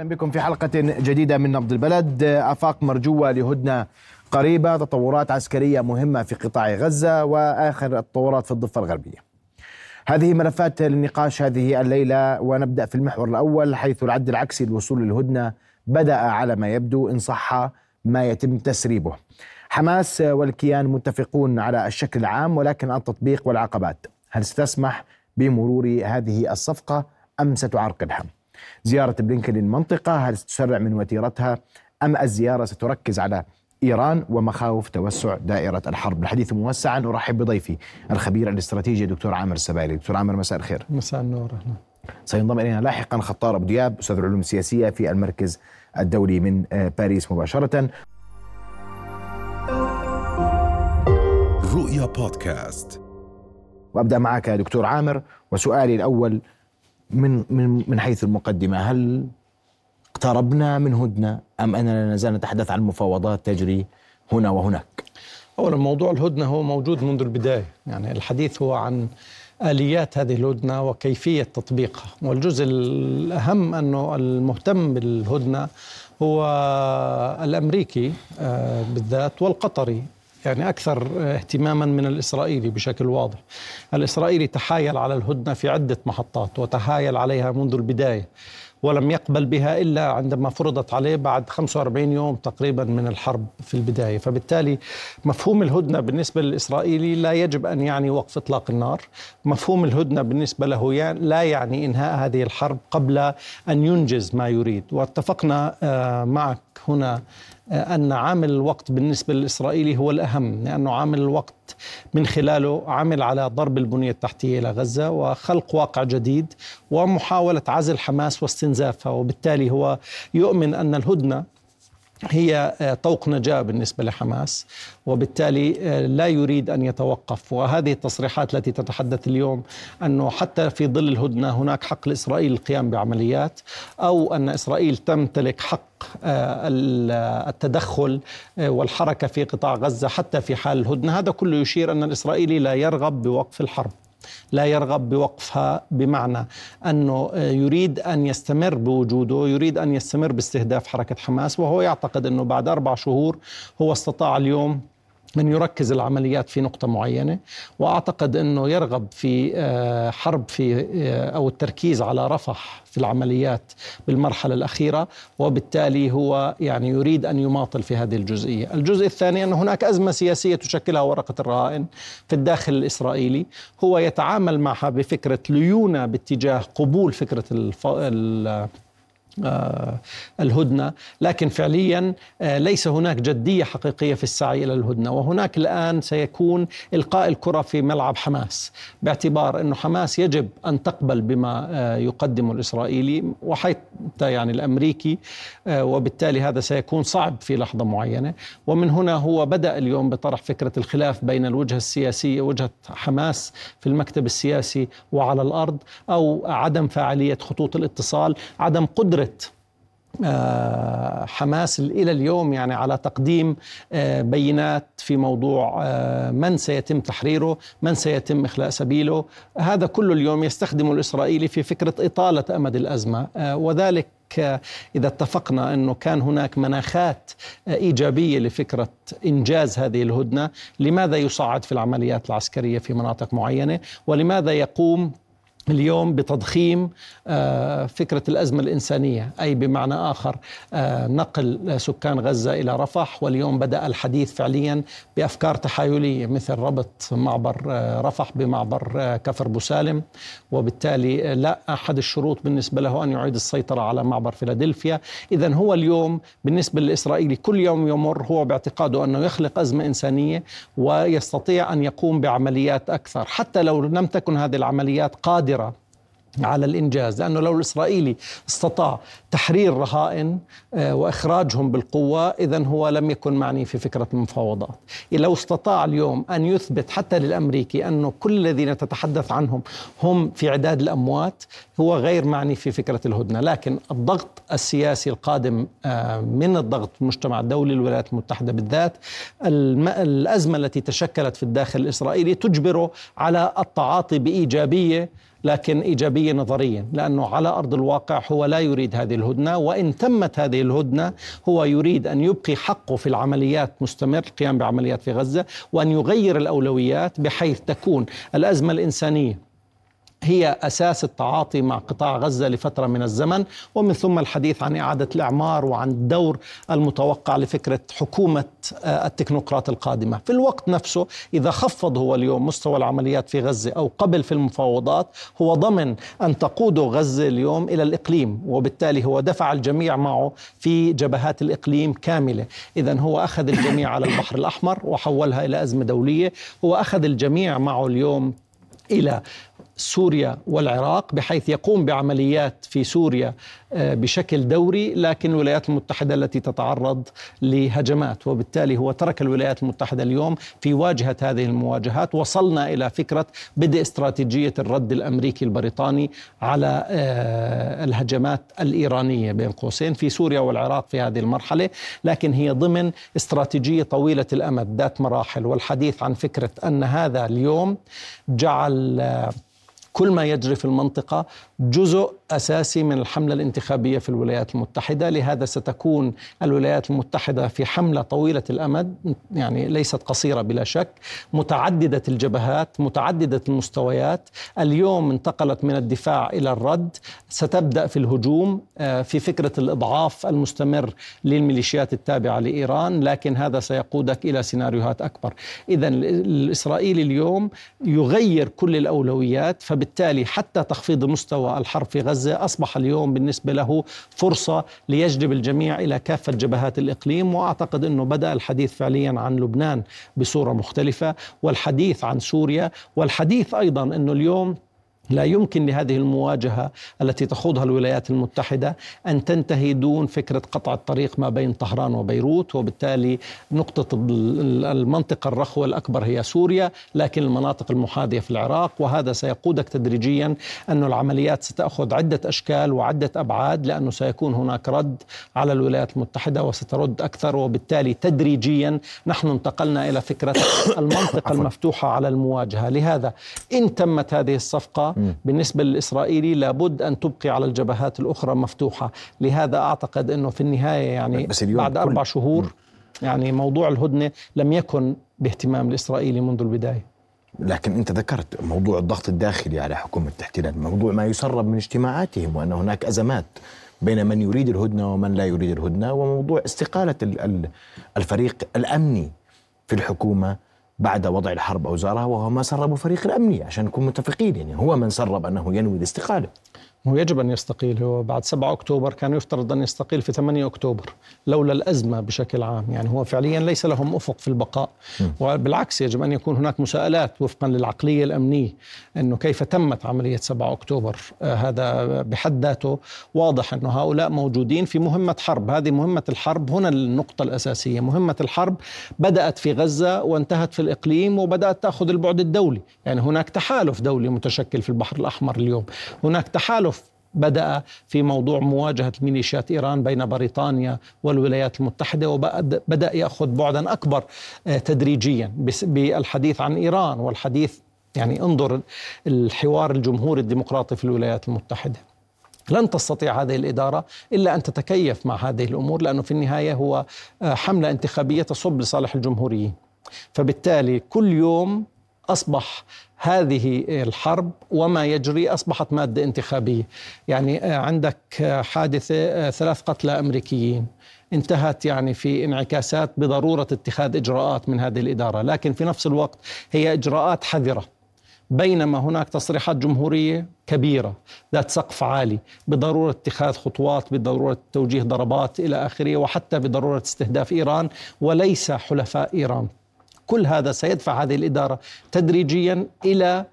أهلا بكم في حلقة جديدة من نبض البلد أفاق مرجوة لهدنة قريبة تطورات عسكرية مهمة في قطاع غزة وآخر التطورات في الضفة الغربية. هذه ملفات للنقاش هذه الليلة ونبدأ في المحور الأول حيث العد العكسي للوصول للهدنة بدأ على ما يبدو إن صح ما يتم تسريبه. حماس والكيان متفقون على الشكل العام ولكن التطبيق والعقبات، هل ستسمح بمرور هذه الصفقة أم ستعرقلها؟ زيارة بلينكن للمنطقة هل ستسرع من وتيرتها؟ أم الزيارة ستركز على إيران ومخاوف توسع دائرة الحرب؟ الحديث موسعا أرحب بضيفي الخبير الاستراتيجي دكتور عامر السبايلي دكتور عامر مساء الخير. مساء النور أهلا. سينضم إلينا لاحقا خطار أبو دياب أستاذ العلوم السياسية في المركز الدولي من باريس مباشرة. رؤيا بودكاست. وأبدأ معك دكتور عامر وسؤالي الأول من من من حيث المقدمة هل اقتربنا من هدنة أم أننا لا نزال نتحدث عن مفاوضات تجري هنا وهناك؟ اولا موضوع الهدنة هو موجود منذ البداية، يعني الحديث هو عن آليات هذه الهدنة وكيفية تطبيقها، والجزء الأهم أنه المهتم بالهدنة هو الأمريكي بالذات والقطري يعني أكثر اهتماما من الإسرائيلي بشكل واضح. الإسرائيلي تحايل على الهدنة في عدة محطات وتحايل عليها منذ البداية ولم يقبل بها إلا عندما فرضت عليه بعد 45 يوم تقريبا من الحرب في البداية. فبالتالي مفهوم الهدنة بالنسبة للإسرائيلي لا يجب أن يعني وقف إطلاق النار. مفهوم الهدنة بالنسبة له لا يعني إنهاء هذه الحرب قبل أن ينجز ما يريد. واتفقنا معك هنا أن عامل الوقت بالنسبة للإسرائيلي هو الأهم لأنه عامل الوقت من خلاله عمل على ضرب البنية التحتية إلى غزة وخلق واقع جديد ومحاولة عزل حماس واستنزافها وبالتالي هو يؤمن أن الهدنة هي طوق نجاة بالنسبة لحماس وبالتالي لا يريد أن يتوقف. وهذه التصريحات التي تتحدث اليوم أنه حتى في ظل الهدنة هناك حق لإسرائيل القيام بعمليات أو أن إسرائيل تمتلك حق التدخل والحركة في قطاع غزة حتى في حال الهدنة. هذا كله يشير أن الإسرائيلي لا يرغب بوقف الحرب. لا يرغب بوقفها بمعنى أنه يريد أن يستمر بوجوده، يريد أن يستمر باستهداف حركة حماس وهو يعتقد أنه بعد أربع شهور هو استطاع اليوم أن يركز العمليات في نقطة معينة وأعتقد أنه يرغب في حرب في أو التركيز على رفح في العمليات بالمرحلة الأخيرة وبالتالي هو يعني يريد أن يماطل في هذه الجزئية. الجزء الثاني أن هناك أزمة سياسية تشكلها ورقة الرهائن في الداخل الإسرائيلي هو يتعامل معها بفكرة ليونة باتجاه قبول فكرة الف... آه الهدنة. لكن فعليا آه ليس هناك جدية حقيقية في السعي إلى الهدنة. وهناك الآن سيكون إلقاء الكرة في ملعب حماس باعتبار أنه حماس يجب أن تقبل بما آه يقدمه الإسرائيلي وحتى يعني الأمريكي وبالتالي هذا سيكون صعب في لحظة معينة. ومن هنا هو بدأ اليوم بطرح فكرة الخلاف بين الوجهة السياسية وجهة حماس في المكتب السياسي وعلى الأرض أو عدم فاعلية خطوط الاتصال عدم قدرة حماس إلى اليوم يعني على تقديم بينات في موضوع من سيتم تحريره، من سيتم إخلاء سبيله، هذا كله اليوم يستخدمه الإسرائيلي في فكرة إطالة أمد الأزمة. وذلك إذا اتفقنا أنه كان هناك مناخات إيجابية لفكرة إنجاز هذه الهدنة، لماذا يصعد في العمليات العسكرية في مناطق معينة؟ ولماذا يقوم اليوم بتضخيم فكرة الأزمة الإنسانية. أي بمعنى آخر نقل سكان غزة إلى رفح واليوم بدأ الحديث فعليا بأفكار تحايلية مثل ربط معبر رفح بمعبر كفر بوسالم وبالتالي لا أحد الشروط بالنسبة له أن يعيد السيطرة على معبر فيلادلفيا. إذا هو اليوم بالنسبة للإسرائيلي كل يوم يمر هو باعتقاده أنه يخلق أزمة إنسانية ويستطيع أن يقوم بعمليات أكثر. حتى لو لم تكن هذه العمليات قادرة على الإنجاز لأنه لو الإسرائيلي استطاع تحرير رهائن وإخراجهم بالقوة اذا هو لم يكن معني في فكرة المفاوضات. لو استطاع اليوم أن يثبت حتى للأمريكي أنه كل الذين تتحدث عنهم هم في عداد الأموات هو غير معني في فكرة الهدنة. لكن الضغط السياسي القادم من الضغط المجتمع الدولي الولايات المتحدة بالذات الأزمة التي تشكلت في الداخل الإسرائيلي تجبره على التعاطي بإيجابية لكن إيجابية نظريا لأنه على أرض الواقع هو لا يريد هذه الهدنة وإن تمت هذه الهدنة هو يريد أن يبقي حقه في العمليات مستمر القيام بعمليات في غزة وأن يغير الأولويات بحيث تكون الأزمة الإنسانية هي أساس التعاطي مع قطاع غزة لفترة من الزمن ومن ثم الحديث عن إعادة الإعمار وعن الدور المتوقع لفكرة حكومة آه، التكنوقراط القادمة، في الوقت نفسه إذا خفض هو اليوم مستوى العمليات في غزة أو قبل في المفاوضات هو ضمن أن تقود غزة اليوم إلى الإقليم وبالتالي هو دفع الجميع معه في جبهات الإقليم كاملة، اذا هو أخذ الجميع على البحر الأحمر وحولها إلى أزمة دولية، هو أخذ الجميع معه اليوم إلى سوريا والعراق بحيث يقوم بعمليات في سوريا آه، بشكل دوري لكن الولايات المتحدة التي تتعرض لهجمات. وبالتالي هو ترك الولايات المتحدة اليوم في واجهة هذه المواجهات. وصلنا إلى فكرة بدء استراتيجية الرد الأمريكي البريطاني على آه، الهجمات الإيرانية بين قوسين في سوريا والعراق في هذه المرحلة. لكن هي ضمن استراتيجية طويلة الأمد ذات مراحل. والحديث عن فكرة أن هذا اليوم جعل آه، كل ما يجري في المنطقة جزء أساسي من الحملة الانتخابية في الولايات المتحدة، لهذا ستكون الولايات المتحدة في حملة طويلة الأمد يعني ليست قصيرة بلا شك، متعددة الجبهات، متعددة المستويات، اليوم انتقلت من الدفاع إلى الرد، ستبدأ في الهجوم آه، في فكرة الإضعاف المستمر للميليشيات التابعة لإيران، لكن هذا سيقودك إلى سيناريوهات أكبر. اذا الاسرائيلي اليوم يغير كل الأولويات فبالتالي حتى تخفيض مستوى الحرب في غزة أصبح اليوم بالنسبة له فرصة ليجذب الجميع إلى كافة جبهات الإقليم وأعتقد أنه بدأ الحديث فعليا عن لبنان بصورة مختلفة والحديث عن سوريا والحديث أيضا أنه اليوم لا يمكن لهذه المواجهة التي تخوضها الولايات المتحدة أن تنتهي دون فكرة قطع الطريق ما بين طهران وبيروت وبالتالي نقطة المنطقة الرخوة الأكبر هي سوريا لكن المناطق المحاذية في العراق. وهذا سيقودك تدريجيا أن العمليات ستأخذ عدة أشكال وعدة أبعاد لأنه سيكون هناك رد على الولايات المتحدة وسترد أكثر. وبالتالي تدريجيا نحن انتقلنا إلى فكرة المنطقة المفتوحة على المواجهة. لهذا إن تمت هذه الصفقة بالنسبة للإسرائيلي لابد أن تبقي على الجبهات الأخرى مفتوحة. لهذا أعتقد أنه في النهاية يعني بس اليوم بعد أربع شهور مم. يعني موضوع الهدنة لم يكن باهتمام الإسرائيلي منذ البداية. لكن أنت ذكرت موضوع الضغط الداخلي على حكومة الاحتلال، موضوع ما يسرب من اجتماعاتهم وأن هناك أزمات بين من يريد الهدنة ومن لا يريد الهدنة، وموضوع استقالة الفريق الأمني في الحكومة بعد وضع الحرب أوزارها وهو ما سرب فريق الأمني عشان نكون متفقين يعني هو من سرب أنه ينوي الاستقالة. هو يجب أن يستقيل. هو بعد 7 أكتوبر كان يفترض أن يستقيل في 8 أكتوبر لولا الأزمة بشكل عام. يعني هو فعليا ليس لهم أفق في البقاء. م. وبالعكس يجب أن يكون هناك مساءلات وفقا للعقلية الأمنية أنه كيف تمت عملية 7 أكتوبر؟ آه هذا بحد ذاته واضح أنه هؤلاء موجودين في مهمة حرب. هذه مهمة الحرب هنا النقطة الأساسية. مهمة الحرب بدأت في غزة وانتهت في الإقليم وبدأت تأخذ البعد الدولي. يعني هناك تحالف دولي متشكل في البحر الأحمر اليوم. هناك تحالف بدأ في موضوع مواجهة ميليشيات إيران بين بريطانيا والولايات المتحدة وبدأ يأخذ بعدا أكبر آه، تدريجيا بالحديث عن إيران والحديث يعني انظر الحوار الجمهوري الديمقراطي في الولايات المتحدة. لن تستطيع هذه الإدارة إلا أن تتكيف مع هذه الأمور لأنه في النهاية هو آه، حملة انتخابية تصب لصالح الجمهوريين. فبالتالي كل يوم أصبح هذه الحرب وما يجري أصبحت مادة انتخابية. يعني آه، عندك آه، حادثة آه، ثلاث قتلى أمريكيين. انتهت يعني في انعكاسات بضرورة اتخاذ إجراءات من هذه الإدارة. لكن في نفس الوقت هي إجراءات حذرة. بينما هناك تصريحات جمهورية كبيرة ذات سقف عالي بضرورة اتخاذ خطوات بضرورة توجيه ضربات إلى آخره وحتى بضرورة استهداف إيران وليس حلفاء إيران. كل هذا سيدفع هذه الإدارة تدريجيا إلى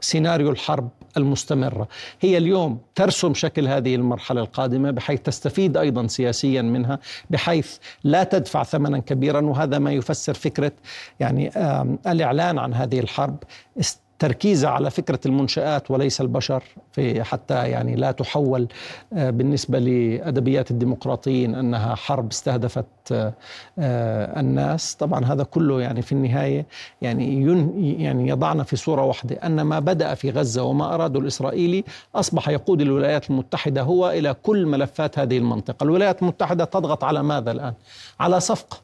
سيناريو الحرب المستمرة هي اليوم ترسم شكل هذه المرحلة القادمة بحيث تستفيد أيضا سياسيا منها بحيث لا تدفع ثمنا كبيرا وهذا ما يفسر فكرة يعني الإعلان عن هذه الحرب. تركيزها على فكرة المنشآت وليس البشر في حتى يعني لا تحول آه، بالنسبة لأدبيات الديمقراطيين أنها حرب استهدفت آه، الناس. طبعا هذا كله يعني في النهاية يعني يعني يضعنا في صورة واحدة أن ما بدأ في غزة وما أراده الإسرائيلي أصبح يقود الولايات المتحدة هو إلى كل ملفات هذه المنطقة. الولايات المتحدة تضغط على ماذا الآن؟ على صفقة.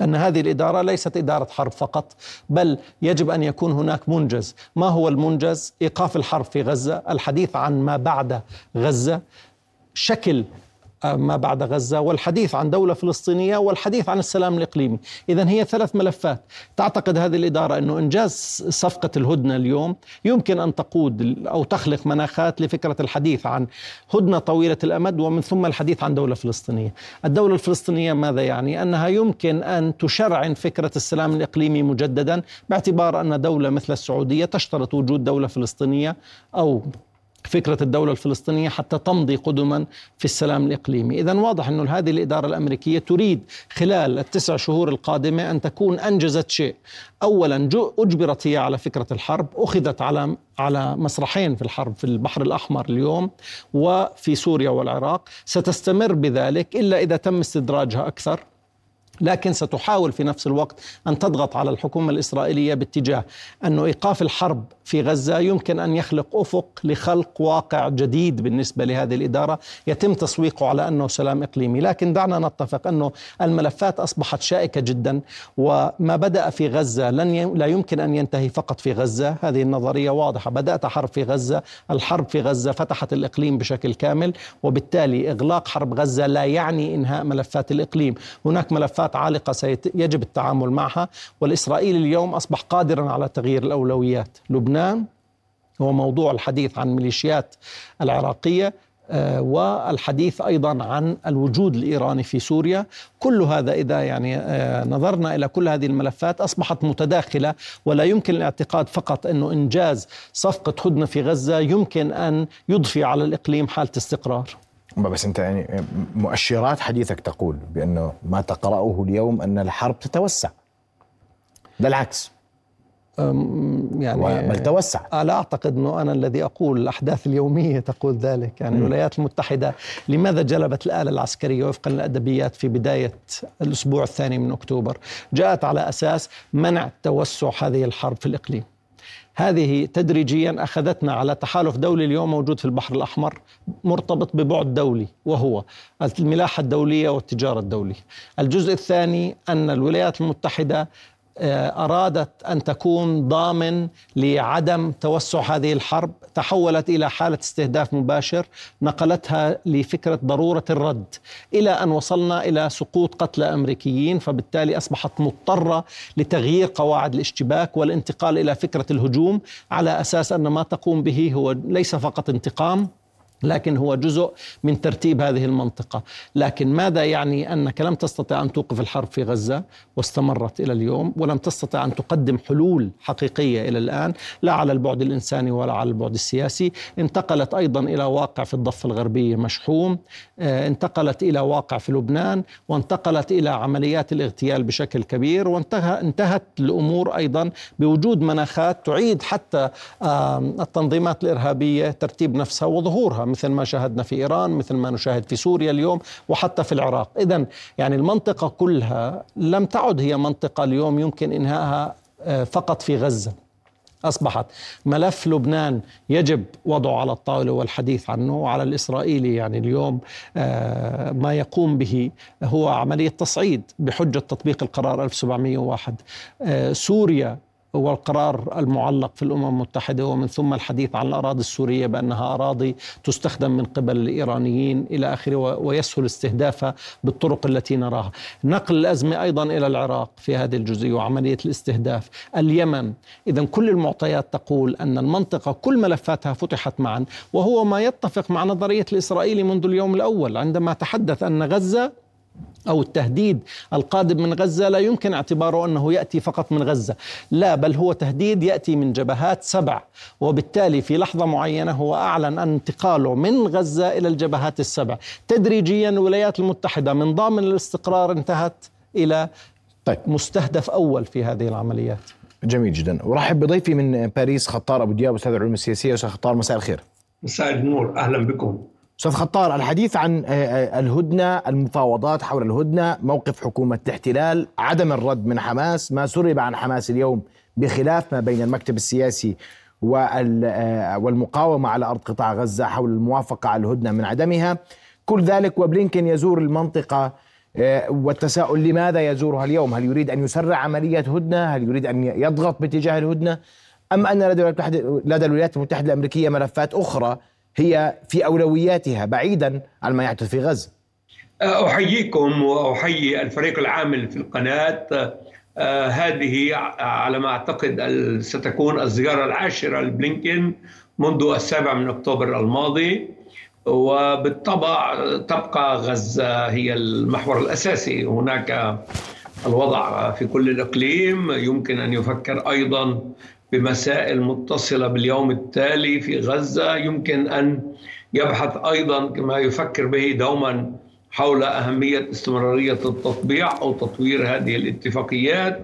أن هذه الإدارة ليست إدارة حرب فقط بل يجب أن يكون هناك منجز ما هو المنجز؟ إيقاف الحرب في غزة الحديث عن ما بعد غزة شكل ما بعد غزة والحديث عن دولة فلسطينية والحديث عن السلام الإقليمي. إذا هي ثلاث ملفات. تعتقد هذه الإدارة أنه إنجاز صفقة الهدنة اليوم يمكن أن تقود أو تخلق مناخات لفكرة الحديث عن هدنة طويلة الأمد ومن ثم الحديث عن دولة فلسطينية. الدولة الفلسطينية ماذا يعني؟ أنها يمكن أن تشرعن فكرة السلام الإقليمي مجددا باعتبار أن دولة مثل السعودية تشترط وجود دولة فلسطينية أو فكرة الدولة الفلسطينية حتى تمضي قدما في السلام الإقليمي. إذا واضح أن هذه الإدارة الأمريكية تريد خلال التسع شهور القادمة أن تكون أنجزت شيء. أولا أجبرت هي على فكرة الحرب أخذت على على مسرحين في الحرب في البحر الأحمر اليوم وفي سوريا والعراق. ستستمر بذلك إلا إذا تم استدراجها أكثر. لكن ستحاول في نفس الوقت أن تضغط على الحكومة الإسرائيلية باتجاه انه إيقاف الحرب في غزة. يمكن أن يخلق أفق لخلق واقع جديد بالنسبة لهذه الإدارة. يتم تسويقه على أنه سلام إقليمي، لكن دعنا نتفق أنه الملفات أصبحت شائكة جدا وما بدأ في غزة لن ي... لا يمكن أن ينتهي فقط في غزة، هذه النظرية واضحة، بدأت حرب في غزة، الحرب في غزة فتحت الإقليم بشكل كامل وبالتالي إغلاق حرب غزة لا يعني إنهاء ملفات الإقليم، هناك ملفات ملفات عالقة. يجب التعامل معها والإسرائيلي اليوم أصبح قادرا على تغيير الأولويات لبنان هو موضوع الحديث عن ميليشيات العراقية آه، والحديث أيضا عن الوجود الإيراني في سوريا، كل هذا إذا يعني آه، نظرنا إلى كل هذه الملفات أصبحت متداخلة ولا يمكن الاعتقاد فقط انه إنجاز صفقة هدنة في غزة يمكن أن يضفي على الإقليم حالة استقرار. بس انت يعني مؤشرات حديثك تقول بأنه ما تقرأه اليوم أن الحرب تتوسع. ده العكس. يعني بل توسع. لا أعتقد إنه أنا الذي أقول الأحداث اليومية تقول ذلك. يعني الولايات المتحدة لماذا جلبت الآلة العسكرية وفقا للادبيات في بداية الأسبوع الثاني من أكتوبر؟ جاءت على أساس منع توسع هذه الحرب في الإقليم. هذه تدريجيا أخذتنا على تحالف دولي اليوم موجود في البحر الأحمر مرتبط ببعد دولي وهو الملاحة الدولية والتجارة الدولية. الجزء الثاني أن الولايات المتحدة آه، أرادت أن تكون ضامن لعدم توسع هذه الحرب تحولت إلى حالة استهداف مباشر نقلتها لفكرة ضرورة الرد إلى أن وصلنا إلى سقوط قتلى أمريكيين فبالتالي أصبحت مضطرة لتغيير قواعد الاشتباك والانتقال إلى فكرة الهجوم على أساس أن ما تقوم به هو ليس فقط انتقام لكن هو جزء من ترتيب هذه المنطقة. لكن ماذا يعني أنك لم تستطع أن توقف الحرب في غزة واستمرت إلى اليوم ولم تستطع أن تقدم حلول حقيقية إلى الآن لا على البعد الإنساني ولا على البعد السياسي. انتقلت أيضا إلى واقع في الضفة الغربية مشحوم آه، انتقلت إلى واقع في لبنان وانتقلت إلى عمليات الاغتيال بشكل كبير وانتهى انتهت الأمور أيضا بوجود مناخات تعيد حتى التنظيمات الإرهابية ترتيب نفسها وظهورها مثل ما شاهدنا في إيران مثل ما نشاهد في سوريا اليوم وحتى في العراق. اذا يعني المنطقة كلها لم تعد هي منطقة اليوم يمكن انهائها آه، فقط في غزة. أصبحت ملف لبنان يجب وضعه على الطاولة والحديث عنه وعلى الإسرائيلي يعني اليوم آه، ما يقوم به هو عملية تصعيد بحجة تطبيق القرار 1701 آه، سوريا هو القرار المعلق في الأمم المتحدة ومن ثم الحديث عن الأراضي السورية بأنها أراضي تستخدم من قبل الإيرانيين إلى آخره ويسهل استهدافها بالطرق التي نراها. نقل الأزمة أيضا إلى العراق في هذه الجزئية وعملية الاستهداف، اليمن، اذا كل المعطيات تقول أن المنطقة كل ملفاتها فتحت معا وهو ما يتفق مع نظرية الإسرائيلي منذ اليوم الأول عندما تحدث أن غزة أو التهديد القادم من غزة لا يمكن اعتباره أنه يأتي فقط من غزة. لا بل هو تهديد يأتي من جبهات سبع. وبالتالي في لحظة معينة هو أعلن انتقاله من غزة إلى الجبهات السبع. تدريجيا الولايات المتحدة من ضامن الاستقرار انتهت إلى طيب. مستهدف أول في هذه العمليات. جميل جدا. ورحب بضيفي من باريس خطار أبو دياب أستاذ العلوم السياسية. أستاذ خطار مساء الخير. مساء النور. أهلا بكم. أستاذ خطار الحديث عن آه، آه، الهدنة المفاوضات حول الهدنة موقف حكومة الاحتلال عدم الرد من حماس ما سرب عن حماس اليوم بخلاف ما بين المكتب السياسي آه، والمقاومة على أرض قطاع غزة حول الموافقة على الهدنة من عدمها. كل ذلك وبلينكن يزور المنطقة والتساؤل لماذا يزورها اليوم؟ هل يريد أن يسرع عملية هدنة؟ هل يريد أن يضغط باتجاه الهدنة؟ أم أن لدى الولايات المتحدة الأمريكية ملفات أخرى هي في أولوياتها بعيدا عن ما يحدث في غزة. أحييكم وأحيي الفريق العامل في القناة. آه هذه على ما أعتقد ستكون الزيارة العاشرة لبلينكن منذ السابع من أكتوبر الماضي. وبالطبع تبقى غزة هي المحور الأساسي. هناك الوضع في كل الإقليم. يمكن أن يفكر أيضا بمسائل متصلة باليوم التالي في غزة. يمكن أن يبحث أيضا كما يفكر به دوما حول أهمية استمرارية التطبيع أو تطوير هذه الاتفاقيات.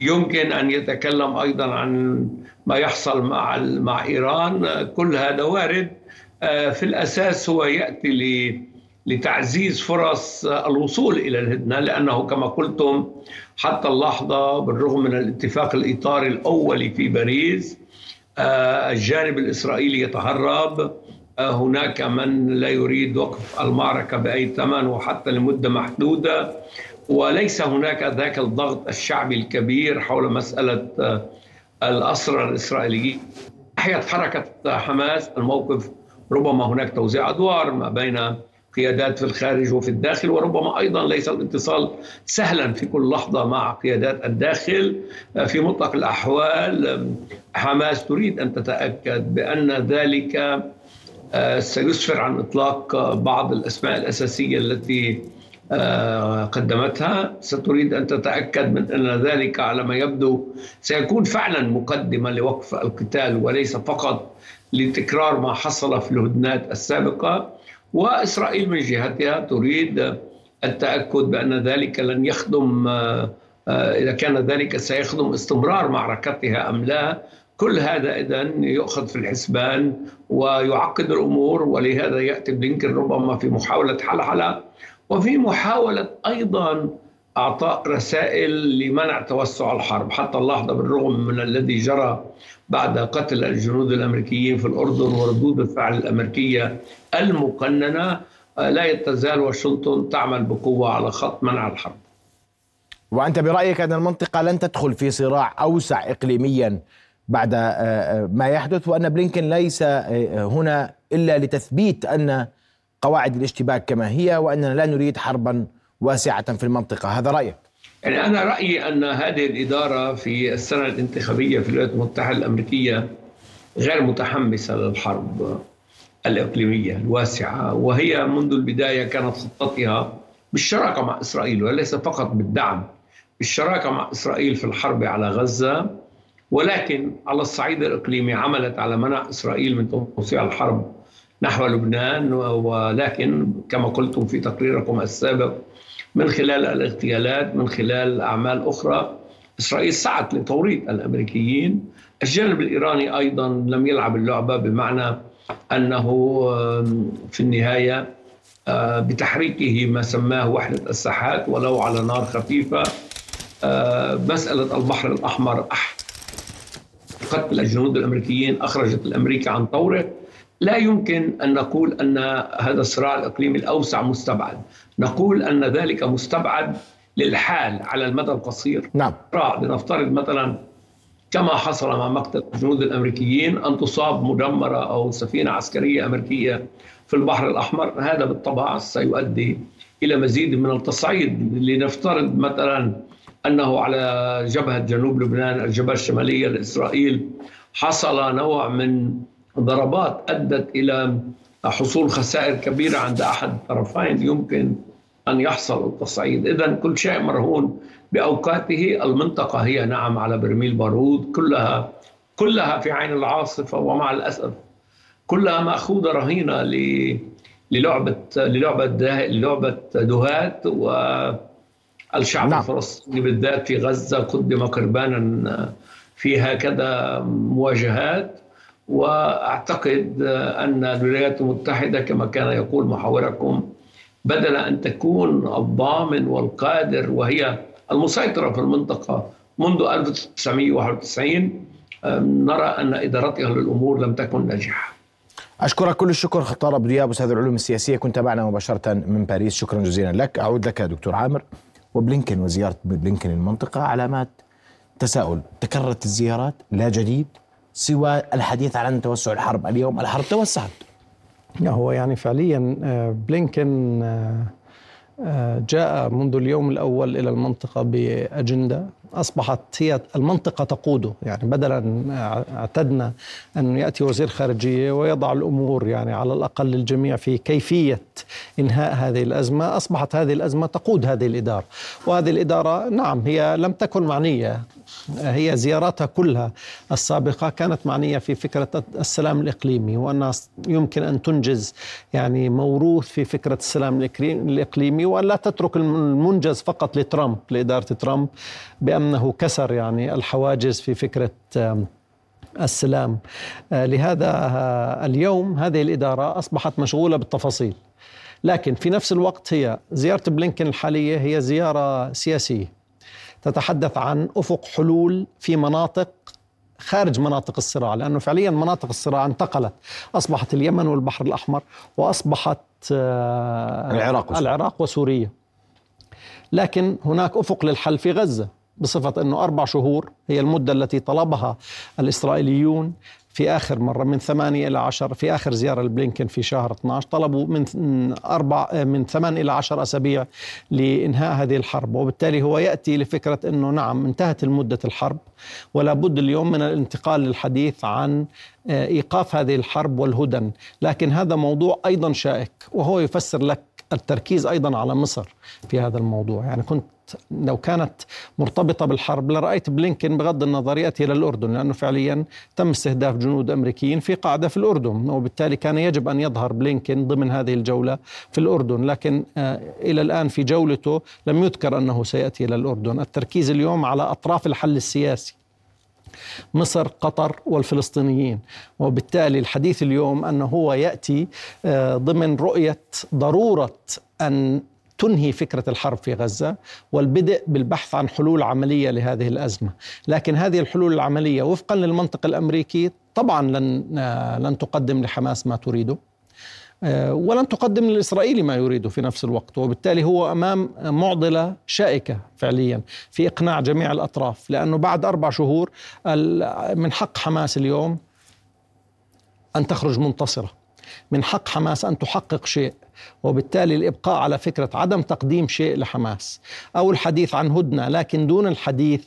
يمكن أن يتكلم أيضا عن ما يحصل مع مع إيران. كل هذا وارد. آه، في الأساس هو يأتي لتعزيز فرص الوصول إلى الهدنة لأنه كما قلتم حتى اللحظة بالرغم من الاتفاق الاطاري الاولي في باريس آه، الجانب الإسرائيلي يتهرب. آه، هناك من لا يريد وقف المعركة بأي ثمن وحتى لمدة محدودة وليس هناك ذاك الضغط الشعبي الكبير حول مسألة آه، الأسرى الإسرائيليين. ناحيه حركة حماس الموقف ربما هناك توزيع أدوار ما بين قيادات في الخارج وفي الداخل وربما أيضا ليس الاتصال سهلا في كل لحظة مع قيادات الداخل. في مطلق الأحوال حماس تريد أن تتأكد بأن ذلك آه، سيسفر عن إطلاق بعض الأسماء الأساسية التي آه، قدمتها. ستريد أن تتأكد من أن ذلك على ما يبدو سيكون فعلا مقدمه لوقف القتال وليس فقط لتكرار ما حصل في الهدنات السابقة. وإسرائيل من جهتها تريد التأكد بأن ذلك لن يخدم آه، إذا كان ذلك سيخدم استمرار معركتها أم لا. كل هذا إذا يؤخذ في الحسبان ويعقد الأمور ولهذا يأتي بلينكن ربما في محاولة حلحلة وفي محاولة أيضا أعطاء رسائل لمنع توسع الحرب حتى اللحظه بالرغم من الذي جرى بعد قتل الجنود الأمريكيين في الأردن وردود الفعل الأمريكية المقننة لا تزال واشنطن تعمل بقوة على خط منع الحرب. وأنت برأيك أن المنطقة لن تدخل في صراع أوسع اقليميا بعد آه، آه، ما يحدث وأن بلينكن ليس آه، هنا إلا لتثبيت أن قواعد الاشتباك كما هي وأننا لا نريد حربا واسعة في المنطقة هذا رأيك؟ يعني أنا رأيي أن هذه الإدارة في السنة الانتخابية في الولايات المتحدة الأمريكية غير متحمسة للحرب الإقليمية الواسعة وهي منذ البداية كانت خطتها بالشراكة مع إسرائيل وليس فقط بالدعم بالشراكة مع إسرائيل في الحرب على غزة ولكن على الصعيد الإقليمي عملت على منع إسرائيل من توسيع الحرب نحو لبنان ولكن كما قلتم في تقريركم السابق من خلال الاغتيالات من خلال أعمال أخرى إسرائيل سعت لتوريط الأمريكيين. الجانب الإيراني أيضا لم يلعب اللعبة بمعنى أنه في النهاية آه، بتحريكه ما سماه وحدة الساحات ولو على نار خفيفة آه، مسألة البحر الأحمر قتل الجنود الأمريكيين أخرجت الأمريكي عن طوره لا يمكن أن نقول أن هذا الصراع الإقليمي الأوسع مستبعد، نقول أن ذلك مستبعد للحال على المدى القصير. نعم. لنفترض مثلا كما حصل مع مقتل الجنود الأمريكيين أن تصاب مدمرة أو سفينة عسكرية أمريكية في البحر الأحمر، هذا بالطبع سيؤدي إلى مزيد من التصعيد، لنفترض مثلا أنه على جبهة جنوب لبنان الجبهة الشمالية لإسرائيل حصل نوع من ضربات أدت إلى حصول خسائر كبيرة عند أحد الطرفين يمكن أن يحصل التصعيد، إذا كل شيء مرهون بأوقاته، المنطقة هي نعم على برميل بارود. كلها كلها في عين العاصفة. ومع الأسف كلها مأخوذة رهينة للعبه للعبة للعبة دهات. والشعب نعم. الفلسطيني بالذات في غزة قدم قربانا في هكذا مواجهات. وأعتقد أن الولايات المتحدة كما كان يقول محاوركم بدل أن تكون الضامن والقادر وهي المسيطرة في المنطقة منذ 1991 نرى أن إدارتها للأمور لم تكن ناجحة. أشكرك كل الشكر خطار ابو دياب أستاذ العلوم السياسية. كنت معنا مباشرة من باريس. شكرا جزيلا لك. أعود لك دكتور عامر. وبلينكن وزيارة بلينكن المنطقة علامات تساؤل. تكررت الزيارات؟ لا جديد. سوى الحديث عن توسع الحرب. اليوم الحرب توسعت. هو يعني فعليا آه، بلينكن آه، آه، جاء منذ اليوم الأول إلى المنطقة بأجندة. أصبحت هي المنطقة تقوده. يعني بدلا اعتدنا أن يأتي وزير خارجية ويضع الأمور يعني على الأقل للجميع في كيفية إنهاء هذه الأزمة. أصبحت هذه الأزمة تقود هذه الإدارة. وهذه الإدارة نعم هي لم تكن معنية. هي زياراتها كلها السابقة كانت معنية في فكرة السلام الإقليمي وأنها يمكن أن تنجز يعني موروث في فكرة السلام الإقليمي وأن لا تترك المنجز فقط لترامب لإدارة ترامب بأنه كسر يعني الحواجز في فكرة السلام. آه، لهذا آه، اليوم هذه الإدارة أصبحت مشغولة بالتفاصيل. لكن في نفس الوقت هي زيارة بلينكن الحالية هي زيارة سياسية. تتحدث عن أفق حلول في مناطق خارج مناطق الصراع لأنه فعليا مناطق الصراع انتقلت أصبحت اليمن والبحر الأحمر وأصبحت آه، العراق وسوريا. العراق وسوريا لكن هناك أفق للحل في غزة بصفة إنه أربع شهور هي المدة التي طلبها الإسرائيليون في آخر مرة من ثمانية إلى عشر في آخر زيارة لبلينكن في شهر 12 طلبوا من أربع من ثمان إلى عشر أسابيع لإنهاء هذه الحرب وبالتالي هو يأتي لفكرة أنه نعم انتهت المدة الحرب ولا بد اليوم من الانتقال للحديث عن آه، إيقاف هذه الحرب والهدن لكن هذا موضوع أيضا شائك وهو يفسر لك التركيز أيضا على مصر في هذا الموضوع. يعني كنت لو كانت مرتبطة بالحرب لرأيت بلينكن بغض النظر يأتي إلى الأردن لأنه فعليا تم استهداف جنود أمريكيين في قاعدة في الأردن وبالتالي كان يجب أن يظهر بلينكن ضمن هذه الجولة في الأردن. لكن آه، إلى الآن في جولته لم يذكر أنه سيأتي إلى الأردن. التركيز اليوم على أطراف الحل السياسي مصر قطر والفلسطينيين. وبالتالي الحديث اليوم أنه هو يأتي آه، ضمن رؤية ضرورة أن تنهي فكرة الحرب في غزة والبدء بالبحث عن حلول عملية لهذه الأزمة، لكن هذه الحلول العملية وفقا للمنطق الأمريكي طبعا لن لن تقدم لحماس ما تريده. آه، ولن تقدم للإسرائيلي ما يريده في نفس الوقت وبالتالي هو أمام معضلة شائكة فعليا في إقناع جميع الأطراف لأنه بعد أربع شهور من حق حماس اليوم أن تخرج منتصرة من حق حماس أن تحقق شيء وبالتالي الإبقاء على فكرة عدم تقديم شيء لحماس أو الحديث عن هدنة لكن دون الحديث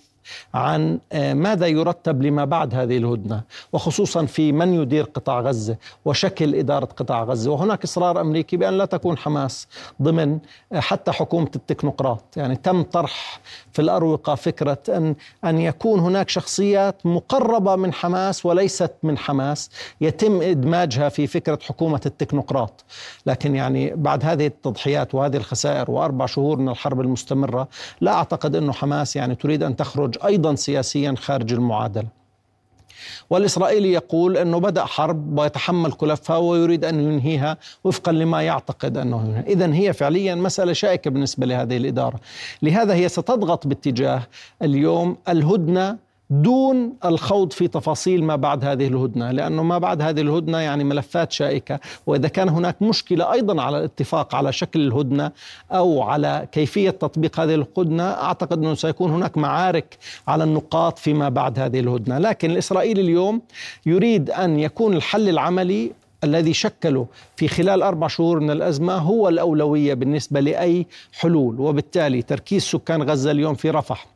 عن آه، ماذا يرتب لما بعد هذه الهدنة وخصوصا في من يدير قطاع غزة وشكل إدارة قطاع غزة. وهناك إصرار أمريكي بأن لا تكون حماس ضمن آه، حتى حكومة التكنوقراط. يعني تم طرح في الأروقة فكرة أن أن يكون هناك شخصيات مقربة من حماس وليست من حماس يتم إدماجها في فكرة حكومة التكنوقراط. لكن يعني بعد هذه التضحيات وهذه الخسائر وأربع شهور من الحرب المستمرة لا أعتقد أنه حماس يعني تريد أن تخرج يخرج أيضا سياسيا خارج المعادلة. والإسرائيلي يقول أنه بدأ حرب ويتحمل كلفها ويريد أن ينهيها وفقا لما يعتقد ينهي. إذا هي فعليا مسألة شائكة بالنسبة لهذه الإدارة. لهذا هي ستضغط باتجاه اليوم الهدنة دون الخوض في تفاصيل ما بعد هذه الهدنة، لأنه ما بعد هذه الهدنة يعني ملفات شائكة، وإذا كان هناك مشكلة أيضا على الاتفاق على شكل الهدنة أو على كيفية تطبيق هذه الهدنة، أعتقد أنه سيكون هناك معارك على النقاط فيما بعد هذه الهدنة، لكن الإسرائيلي اليوم يريد أن يكون الحل العملي الذي شكله في خلال أربع شهور من الأزمة هو الأولوية بالنسبة لأي حلول وبالتالي تركيز سكان غزة اليوم في رفح.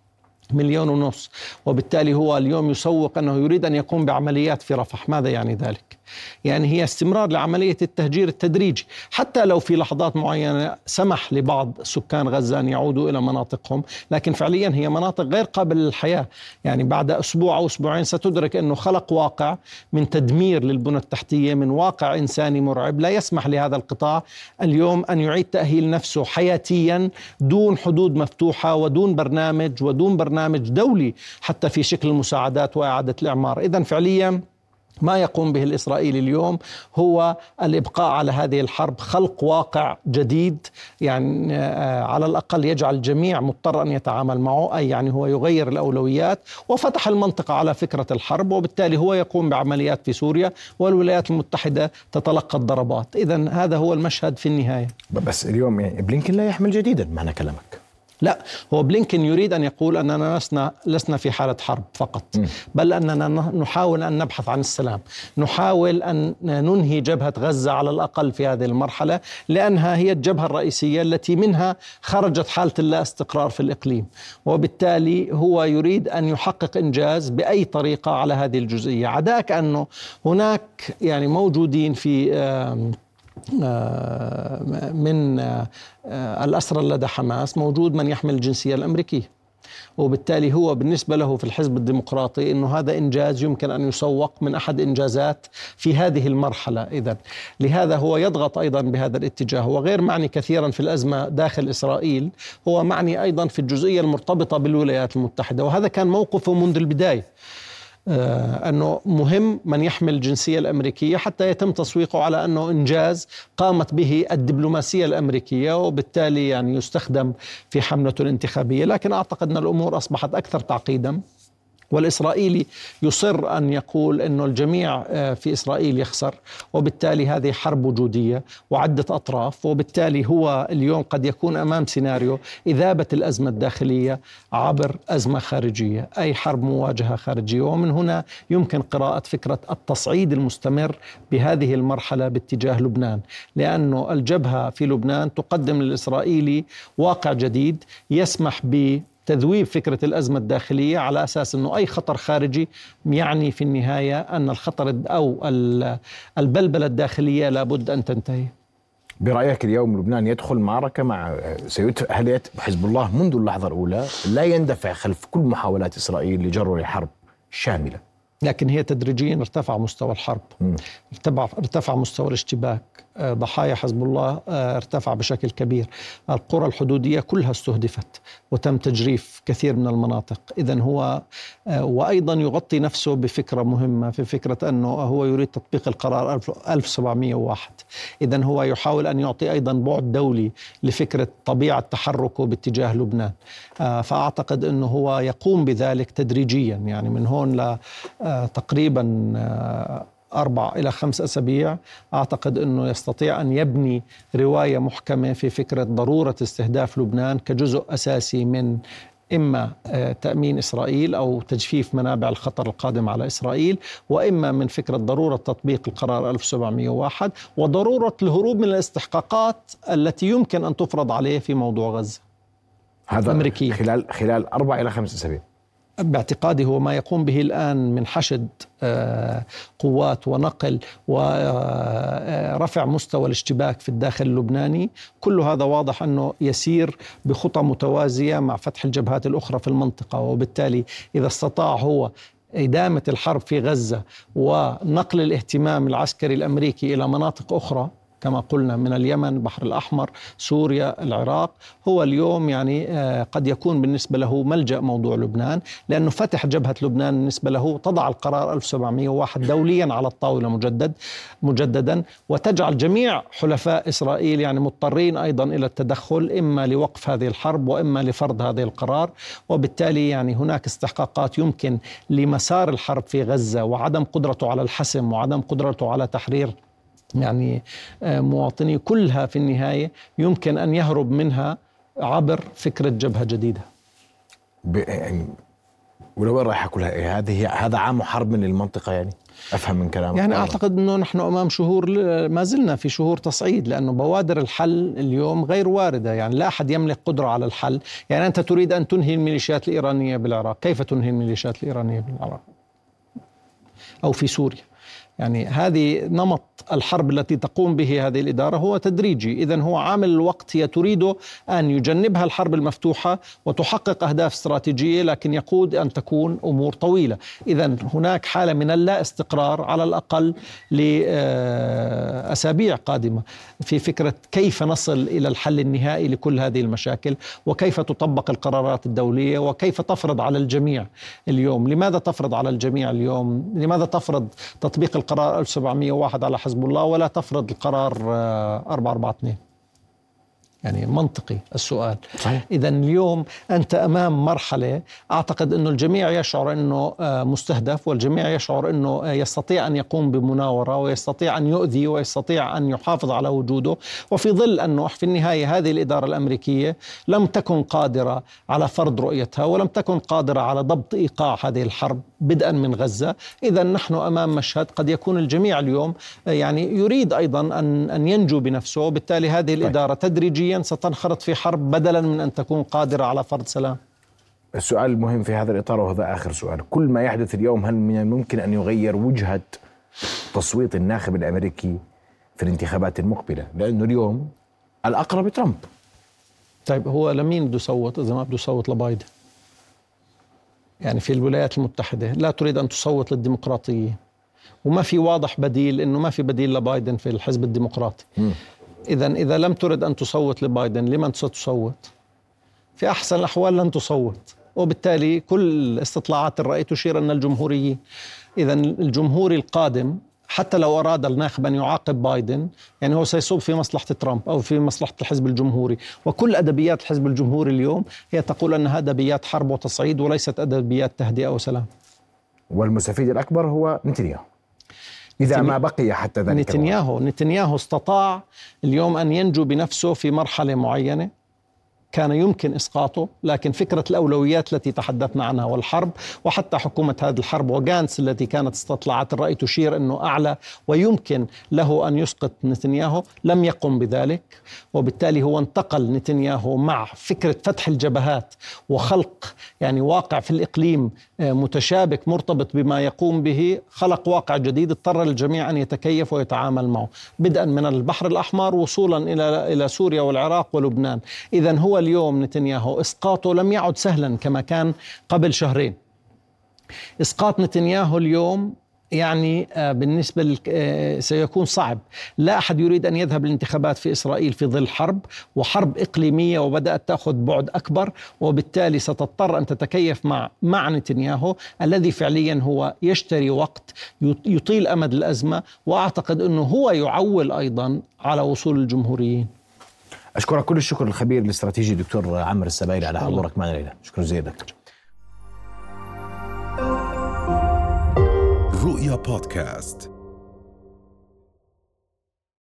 مليون ونص وبالتالي هو اليوم يسوق أنه يريد أن يقوم بعمليات في رفح ماذا يعني ذلك؟ يعني هي استمرار لعملية التهجير التدريجي. حتى لو في لحظات معينة سمح لبعض سكان غزة أن يعودوا إلى مناطقهم لكن فعليا هي مناطق غير قابلة للحياة. يعني بعد أسبوع أو أسبوعين ستدرك أنه خلق واقع من تدمير للبنى التحتية من واقع إنساني مرعب. لا يسمح لهذا القطاع اليوم أن يعيد تأهيل نفسه حياتيا دون حدود مفتوحة ودون برنامج ودون برنامج دولي حتى في شكل المساعدات وإعادة الإعمار. إذا فعليا ما يقوم به الاسرائيلي اليوم هو الإبقاء على هذه الحرب خلق واقع جديد يعني آه، على الأقل يجعل الجميع مضطر أن يتعامل معه أي يعني هو يغير الأولويات وفتح المنطقة على فكرة الحرب وبالتالي هو يقوم بعمليات في سوريا والولايات المتحدة تتلقى الضربات. اذا هذا هو المشهد في النهاية. بس اليوم يعني بلينكن لا يحمل جديدا معنى كلامك. لا هو بلينكن يريد أن يقول أننا لسنا لسنا في حالة حرب فقط. بل أننا نحاول أن نبحث عن السلام. نحاول أن ننهي جبهة غزة على الأقل في هذه المرحلة لأنها هي الجبهة الرئيسية التي منها خرجت حالة اللا استقرار في الإقليم. وبالتالي هو يريد أن يحقق إنجاز بأي طريقة على هذه الجزئية. عداك أنه هناك يعني موجودين في من آه، الأسرى لدى حماس موجود من يحمل الجنسية الأمريكية. وبالتالي هو بالنسبة له في الحزب الديمقراطي أنه هذا إنجاز يمكن أن يسوق من أحد إنجازات في هذه المرحلة. إذا لهذا هو يضغط أيضا بهذا الاتجاه. وغير معني كثيرا في الأزمة داخل إسرائيل هو معني أيضا في الجزئية المرتبطة بالولايات المتحدة. وهذا كان موقفه منذ البداية. آه، أنه مهم من يحمل الجنسية الأمريكية حتى يتم تسويقه على أنه إنجاز قامت به الدبلوماسية الأمريكية وبالتالي يعني يستخدم في حملته الانتخابية. لكن أعتقد أن الأمور أصبحت أكثر تعقيدا. والإسرائيلي يصر أن يقول أنه الجميع آه، في إسرائيل يخسر وبالتالي هذه حرب وجودية وعدة أطراف وبالتالي هو اليوم قد يكون أمام سيناريو إذابة الأزمة الداخلية عبر أزمة خارجية أي حرب مواجهة خارجية. ومن هنا يمكن قراءة فكرة التصعيد المستمر بهذه المرحلة باتجاه لبنان لأنه الجبهة في لبنان تقدم للإسرائيلي واقع جديد يسمح ب تذويب فكرة الأزمة الداخلية على أساس أنه أي خطر خارجي يعني في النهاية أن الخطر أو البلبلة الداخلية لابد أن تنتهي. برأيك اليوم لبنان يدخل معركة مع سيدفع هل حزب الله منذ اللحظة الأولى لا يندفع خلف كل محاولات إسرائيل لجر الحرب شاملة؟ لكن هي تدريجيا ارتفع مستوى الحرب. ارتفع ارتفع مستوى الاشتباك. ضحايا حزب الله آه، ارتفع بشكل كبير. القرى الحدودية كلها استهدفت وتم تجريف كثير من المناطق. إذا هو آه، وأيضا يغطي نفسه بفكرة مهمة في فكرة أنه هو يريد تطبيق القرار 1701 إذا هو يحاول أن يعطي أيضا بعد دولي لفكرة طبيعة تحركه باتجاه لبنان. فأعتقد أنه هو يقوم بذلك تدريجيا. يعني من هون لتقريبا أربع إلى خمس أسابيع. أعتقد أنه يستطيع أن يبني رواية محكمة في فكرة ضرورة استهداف لبنان كجزء أساسي من إما آه، تأمين إسرائيل أو تجفيف منابع الخطر القادم على إسرائيل وإما من فكرة ضرورة تطبيق القرار 1701 وضرورة الهروب من الاستحقاقات التي يمكن أن تفرض عليه في موضوع غزة. هذا أمريكية. خلال خلال أربع إلى خمس أسابيع. باعتقادي هو ما يقوم به الآن من حشد آه، قوات ونقل ورفع مستوى الاشتباك في الداخل اللبناني. كل هذا واضح أنه يسير بخطى متوازية مع فتح الجبهات الأخرى في المنطقة وبالتالي إذا استطاع هو إدامة الحرب في غزة ونقل الاهتمام العسكري الأمريكي إلى مناطق أخرى كما قلنا من اليمن البحر الأحمر سوريا العراق. هو اليوم يعني آه، قد يكون بالنسبة له ملجأ موضوع لبنان لأنه فتح جبهة لبنان بالنسبة له تضع القرار 1701 دوليا على الطاولة مجدد مجددا. وتجعل جميع حلفاء إسرائيل يعني مضطرين أيضا إلى التدخل إما لوقف هذه الحرب وإما لفرض هذه القرار. وبالتالي يعني هناك استحقاقات يمكن لمسار الحرب في غزة وعدم قدرته على الحسم وعدم قدرته على تحرير يعني آه، مواطني كلها في النهاية يمكن أن يهرب منها عبر فكرة جبهة جديدة. يعني ولو وين رايحة كلها؟ هذه هذا عام حرب من المنطقة يعني. أفهم من كلامك. يعني أعتقد إنه نحن أمام شهور ما زلنا في شهور تصعيد لأنه بوادر الحل اليوم غير واردة. يعني لا أحد يملك قدرة على الحل. يعني أنت تريد أن تنهي الميليشيات الإيرانية بالعراق. كيف تنهي الميليشيات الإيرانية بالعراق؟ أو في سوريا. يعني هذه نمط الحرب التي تقوم به هذه الإدارة هو تدريجي. إذا هو عامل الوقت هي تريد أن يجنبها الحرب المفتوحة وتحقق أهداف استراتيجية لكن يقود أن تكون أمور طويلة. إذا هناك حالة من اللا استقرار على الأقل لأسابيع قادمة في فكرة كيف نصل إلى الحل النهائي لكل هذه المشاكل وكيف تطبق القرارات الدولية وكيف تفرض على الجميع اليوم. لماذا تفرض على الجميع اليوم؟ لماذا تفرض تطبيق القرار 1701 على حزب الله ولا تفرض القرار 442 آه، يعني منطقي السؤال. صحيح. إذا اليوم أنت أمام مرحلة أعتقد أنه الجميع يشعر أنه آه، مستهدف والجميع يشعر أنه آه، يستطيع أن يقوم بمناورة ويستطيع أن يؤذي ويستطيع أن يحافظ على وجوده. وفي ظل أنه في النهاية هذه الإدارة الأمريكية لم تكن قادرة على فرض رؤيتها ولم تكن قادرة على ضبط إيقاع هذه الحرب. بدءا من غزة. إذا نحن أمام مشهد قد يكون الجميع اليوم آه، يعني يريد أيضا أن, أن ينجو بنفسه. وبالتالي هذه طيب. الإدارة تدريجيا ستنخرط في حرب بدلا من أن تكون قادرة على فرض سلام. السؤال المهم في هذا الإطار وهذا آخر سؤال. كل ما يحدث اليوم هل من الممكن أن يغير وجهة تصويت الناخب الأمريكي في الانتخابات المقبلة؟ لأنه اليوم الأقرب ترامب طيب هو لمين بده يصوت إذا ما بده يصوت لبايدن. يعني في الولايات المتحدة لا تريد أن تصوت للديمقراطيين وما في واضح بديل إنه ما في بديل لبايدن في الحزب الديمقراطي. اذا إذا لم ترد أن تصوت لبايدن لمن ستصوت؟ في أحسن الأحوال لن تصوت. وبالتالي كل استطلاعات الرأي تشير ان الجمهوريين اذا الجمهوري القادم حتى لو أراد الناخب أن يعاقب بايدن يعني هو سيصب في مصلحة ترامب أو في مصلحة الحزب الجمهوري. وكل أدبيات الحزب الجمهوري اليوم هي تقول أنها أدبيات حرب وتصعيد وليست أدبيات تهدئة وسلام. والمستفيد الأكبر هو نتنياهو. إذا ما بقي حتى ذلك نتنياهو. نتنياهو استطاع اليوم أن ينجو بنفسه في مرحلة معينة. كان يمكن إسقاطه لكن فكرة الأولويات التي تحدثنا عنها والحرب وحتى حكومة هذه الحرب وجانس التي كانت استطلاعات الرأي تشير إنه أعلى ويمكن له أن يسقط نتنياهو لم يقم بذلك وبالتالي هو انتقل نتنياهو مع فكرة فتح الجبهات وخلق يعني واقع في الإقليم آه، متشابك مرتبط بما يقوم به خلق واقع جديد اضطر الجميع أن يتكيف ويتعامل معه. بدءا من البحر الأحمر وصولا إلى إلى سوريا والعراق ولبنان. اذا هو اليوم نتنياهو. إسقاطه لم يعد سهلا كما كان قبل شهرين. إسقاط نتنياهو اليوم يعني آه، بالنسبة آه، سيكون صعب. لا أحد يريد أن يذهب للانتخابات في إسرائيل في ظل حرب وحرب إقليمية وبدأت تأخذ بعد أكبر وبالتالي ستضطر أن تتكيف مع مع نتنياهو الذي فعليا هو يشتري وقت يطيل أمد الأزمة وأعتقد أنه هو يعول أيضا على وصول الجمهوريين. أشكرك كل الشكر الخبير الاستراتيجي دكتور عمرو السبايلي على حضورك معنا ليلى شكرا جزيلا دكتور رؤيا بودكاست.